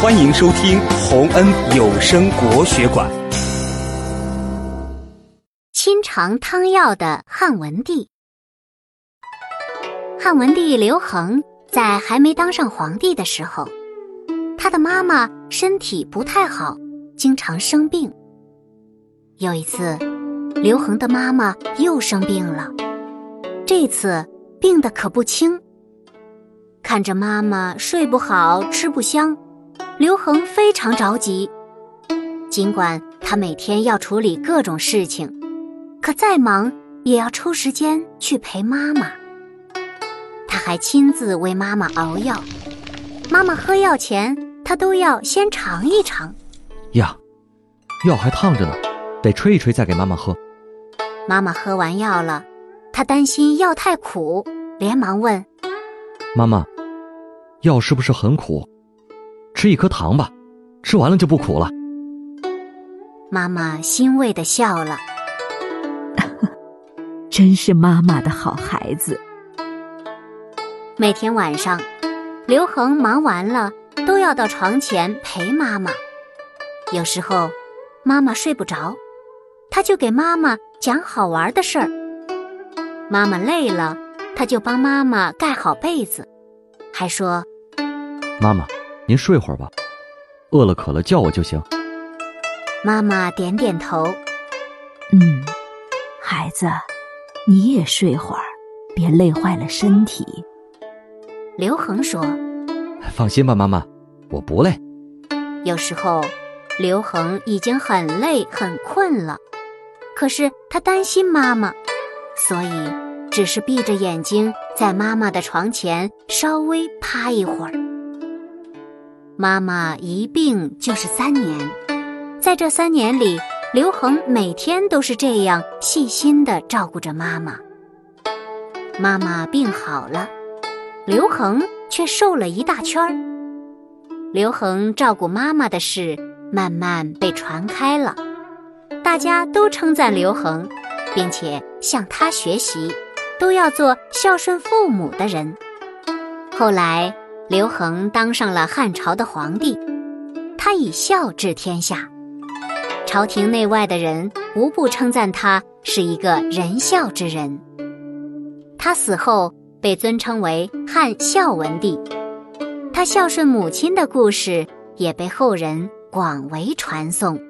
欢迎收听洪恩有声国学馆。亲尝汤药的汉文帝，汉文帝刘恒在还没当上皇帝的时候，他的妈妈身体不太好，经常生病。有一次，刘恒的妈妈又生病了，这次病得可不轻。看着妈妈睡不好、吃不香。刘恒非常着急，尽管他每天要处理各种事情，可再忙也要抽时间去陪妈妈。他还亲自为妈妈熬药，妈妈喝药前，他都要先尝一尝。呀，药还烫着呢，得吹一吹再给妈妈喝。妈妈喝完药了，他担心药太苦，连忙问：“妈妈，药是不是很苦？”吃一颗糖吧，吃完了就不苦了。妈妈欣慰的笑了，真是妈妈的好孩子。每天晚上，刘恒忙完了都要到床前陪妈妈。有时候，妈妈睡不着，他就给妈妈讲好玩的事儿。妈妈累了，他就帮妈妈盖好被子，还说：“妈妈。”您睡会儿吧，饿了渴了叫我就行。妈妈点点头。嗯，孩子，你也睡会儿，别累坏了身体。刘恒说：“放心吧，妈妈，我不累。”有时候，刘恒已经很累很困了，可是他担心妈妈，所以只是闭着眼睛在妈妈的床前稍微趴一会儿。妈妈一病就是三年，在这三年里，刘恒每天都是这样细心的照顾着妈妈。妈妈病好了，刘恒却瘦了一大圈儿。刘恒照顾妈妈的事慢慢被传开了，大家都称赞刘恒，并且向他学习，都要做孝顺父母的人。后来。刘恒当上了汉朝的皇帝，他以孝治天下，朝廷内外的人无不称赞他是一个仁孝之人。他死后被尊称为汉孝文帝，他孝顺母亲的故事也被后人广为传颂。